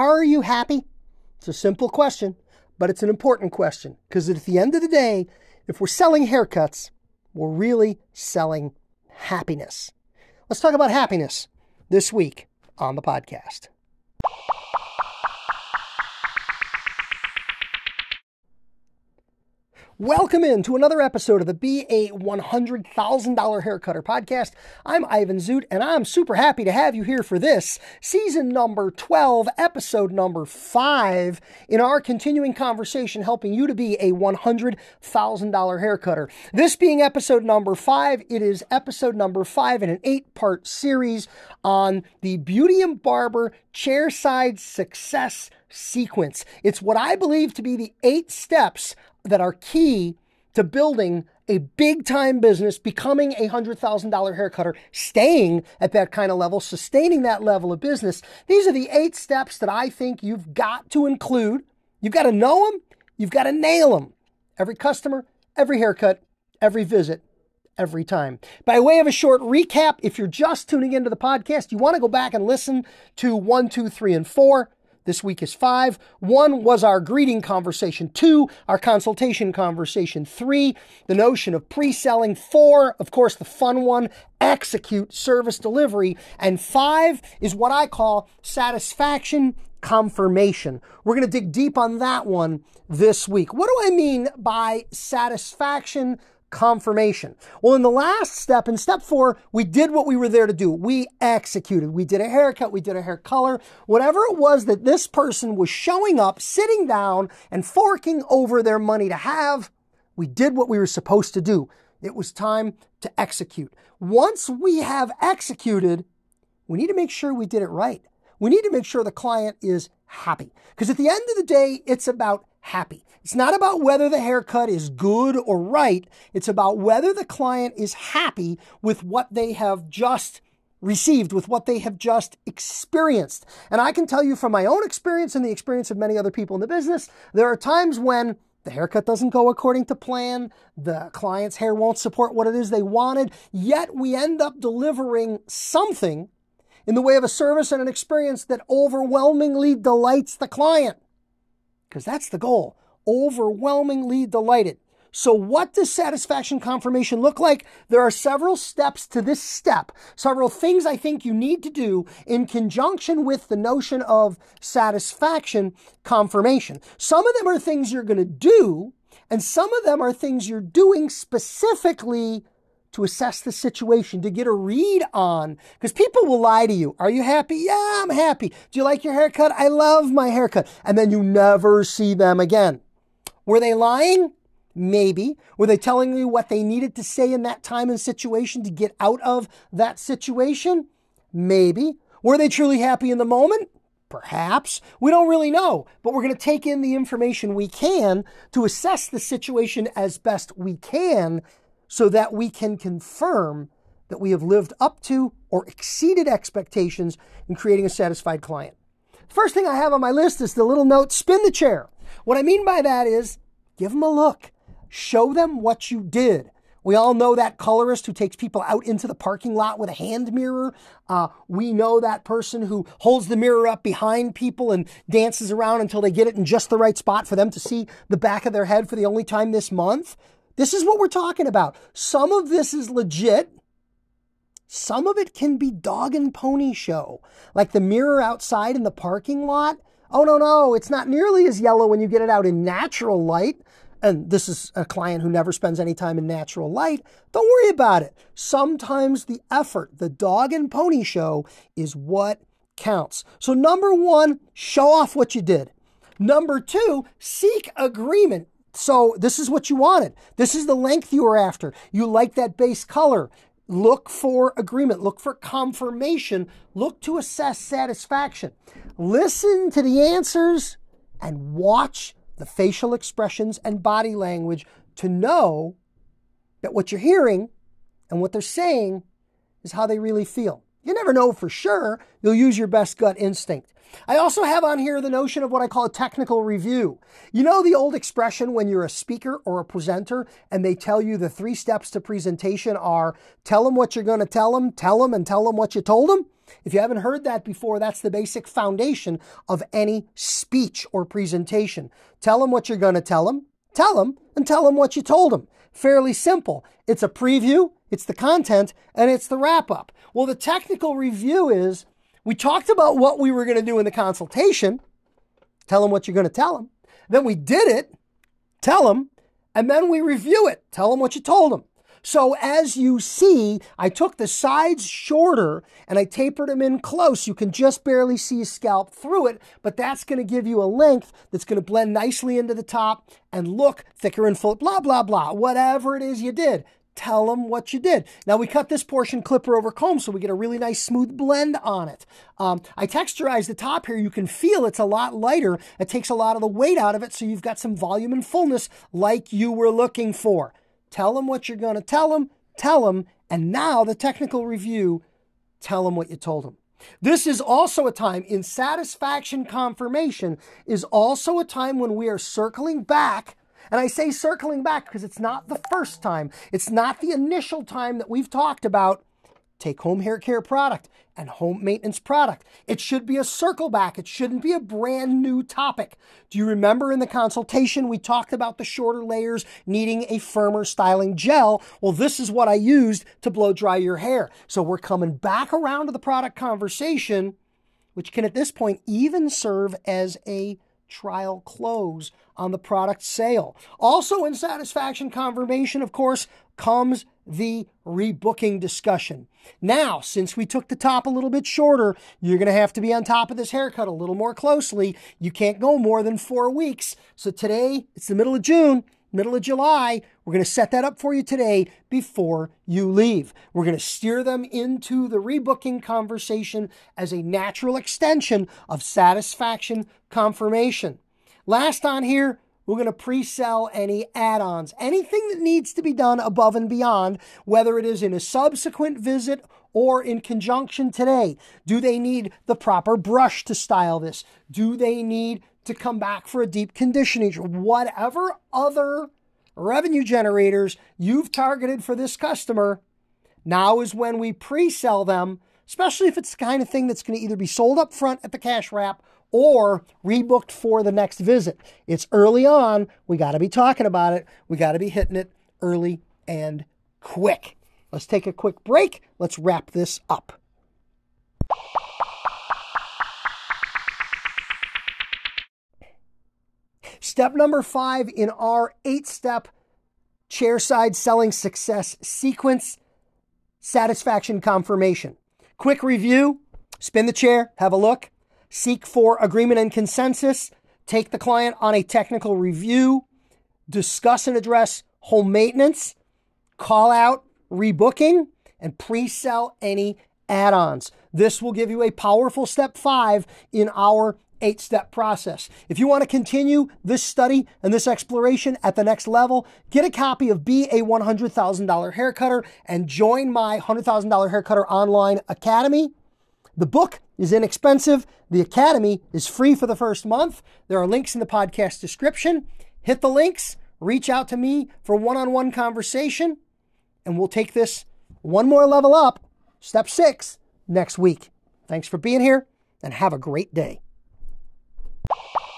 Are you happy? It's a simple question, but it's an important question because at the end of the day, if we're selling haircuts, we're really selling happiness. Let's talk about happiness this week on the podcast. Welcome in to another episode of the Be a $100,000 Haircutter podcast. I'm Ivan Zoot, and I'm super happy to have you here for this season number 12, episode number 5 in our continuing conversation helping you to be a $100,000 haircutter. This being episode number 5, it is episode number 5 in an eight part series on the Beauty and Barber chairside success sequence. It's what I believe to be the eight steps that are key to building a big time business, becoming a $100,000 haircutter, staying at that kind of level, sustaining that level of business. These are the eight steps that I think you've got to include. You've got to know them, you've got to nail them. Every customer, every haircut, every visit, every time. By way of a short recap, if you're just tuning into the podcast, you want to go back and listen to one, two, three, and four. This week is five. One was our greeting conversation. Two, our consultation conversation. Three, the notion of pre selling. Four, of course, the fun one, execute service delivery. And five is what I call satisfaction confirmation. We're going to dig deep on that one this week. What do I mean by satisfaction confirmation. Well, in the last step, in step four, we did what we were there to do. We executed. We did a haircut, we did a hair color, whatever it was that this person was showing up, sitting down, and forking over their money to have. We did what we were supposed to do. It was time to execute. Once we have executed, we need to make sure we did it right. We need to make sure the client is happy. Because at the end of the day, it's about happy. It's not about whether the haircut is good or right. It's about whether the client is happy with what they have just received, with what they have just experienced. And I can tell you from my own experience and the experience of many other people in the business, there are times when the haircut doesn't go according to plan. The client's hair won't support what it is they wanted. Yet we end up delivering something in the way of a service and an experience that overwhelmingly delights the client because that's the goal. Overwhelmingly delighted. So, what does satisfaction confirmation look like? There are several steps to this step, several things I think you need to do in conjunction with the notion of satisfaction confirmation. Some of them are things you're going to do, and some of them are things you're doing specifically to assess the situation, to get a read on, because people will lie to you. Are you happy? Yeah, I'm happy. Do you like your haircut? I love my haircut. And then you never see them again. Were they lying? Maybe. Were they telling you what they needed to say in that time and situation to get out of that situation? Maybe. Were they truly happy in the moment? Perhaps. We don't really know, but we're going to take in the information we can to assess the situation as best we can so that we can confirm that we have lived up to or exceeded expectations in creating a satisfied client. First thing I have on my list is the little note spin the chair. What I mean by that is give them a look, show them what you did. We all know that colorist who takes people out into the parking lot with a hand mirror. Uh, we know that person who holds the mirror up behind people and dances around until they get it in just the right spot for them to see the back of their head for the only time this month. This is what we're talking about. Some of this is legit. Some of it can be dog and pony show, like the mirror outside in the parking lot. Oh, no, no, it's not nearly as yellow when you get it out in natural light. And this is a client who never spends any time in natural light. Don't worry about it. Sometimes the effort, the dog and pony show, is what counts. So, number one, show off what you did. Number two, seek agreement. So this is what you wanted. This is the length you were after. You like that base color. Look for agreement. Look for confirmation. Look to assess satisfaction. Listen to the answers and watch the facial expressions and body language to know that what you're hearing and what they're saying is how they really feel. You never know for sure. You'll use your best gut instinct. I also have on here the notion of what I call a technical review. You know the old expression when you're a speaker or a presenter and they tell you the three steps to presentation are tell them what you're going to tell them, tell them, and tell them what you told them? If you haven't heard that before, that's the basic foundation of any speech or presentation. Tell them what you're going to tell them, tell them, and tell them what you told them. Fairly simple. It's a preview, it's the content, and it's the wrap up. Well, the technical review is we talked about what we were going to do in the consultation. Tell them what you're going to tell them. Then we did it. Tell them. And then we review it. Tell them what you told them. So as you see, I took the sides shorter and I tapered them in close. You can just barely see a scalp through it, but that's going to give you a length that's going to blend nicely into the top and look thicker and full, blah, blah, blah. Whatever it is you did, tell them what you did. Now we cut this portion clipper over comb so we get a really nice smooth blend on it. Um, I texturized the top here. You can feel it's a lot lighter. It takes a lot of the weight out of it so you've got some volume and fullness like you were looking for. Tell them what you're going to tell them, tell them, and now the technical review, tell them what you told them. This is also a time in satisfaction confirmation is also a time when we are circling back. And I say circling back because it's not the first time. It's not the initial time that we've talked about take home hair care product and home maintenance product. It should be a circle back. It shouldn't be a brand new topic. Do you remember in the consultation we talked about the shorter layers needing a firmer styling gel? Well, this is what I used to blow dry your hair. So we're coming back around to the product conversation, which can at this point even serve as a trial close on the product sale. Also in satisfaction confirmation, of course, comes the rebooking discussion. Now, since we took the top a little bit shorter, you're going to have to be on top of this haircut a little more closely. You can't go more than four weeks. So today, it's the middle of June, middle of July. We're going to set that up for you today before you leave. We're going to steer them into the rebooking conversation as a natural extension of satisfaction confirmation. Last on here, we're going to pre sell any add ons, anything that needs to be done above and beyond, whether it is in a subsequent visit or in conjunction today. Do they need the proper brush to style this? Do they need to come back for a deep conditioning? Whatever other revenue generators you've targeted for this customer, now is when we pre sell them, especially if it's the kind of thing that's going to either be sold up front at the cash wrap or rebooked for the next visit. It's early on. We got to be talking about it. We got to be hitting it early and quick. Let's take a quick break. Let's wrap this up. Step number five in our eight step chairside selling success sequence satisfaction confirmation. Quick review. Spin the chair, have a look. Seek for agreement and consensus, take the client on a technical review, discuss and address home maintenance, call out rebooking, and pre sell any add ons. This will give you a powerful step five in our eight step process. If you want to continue this study and this exploration at the next level, get a copy of Be a $100,000 Haircutter and join my $100,000 Haircutter Online Academy. The book is inexpensive. The Academy is free for the first month. There are links in the podcast description. Hit the links, reach out to me for one on one conversation, and we'll take this one more level up, step six, next week. Thanks for being here and have a great day you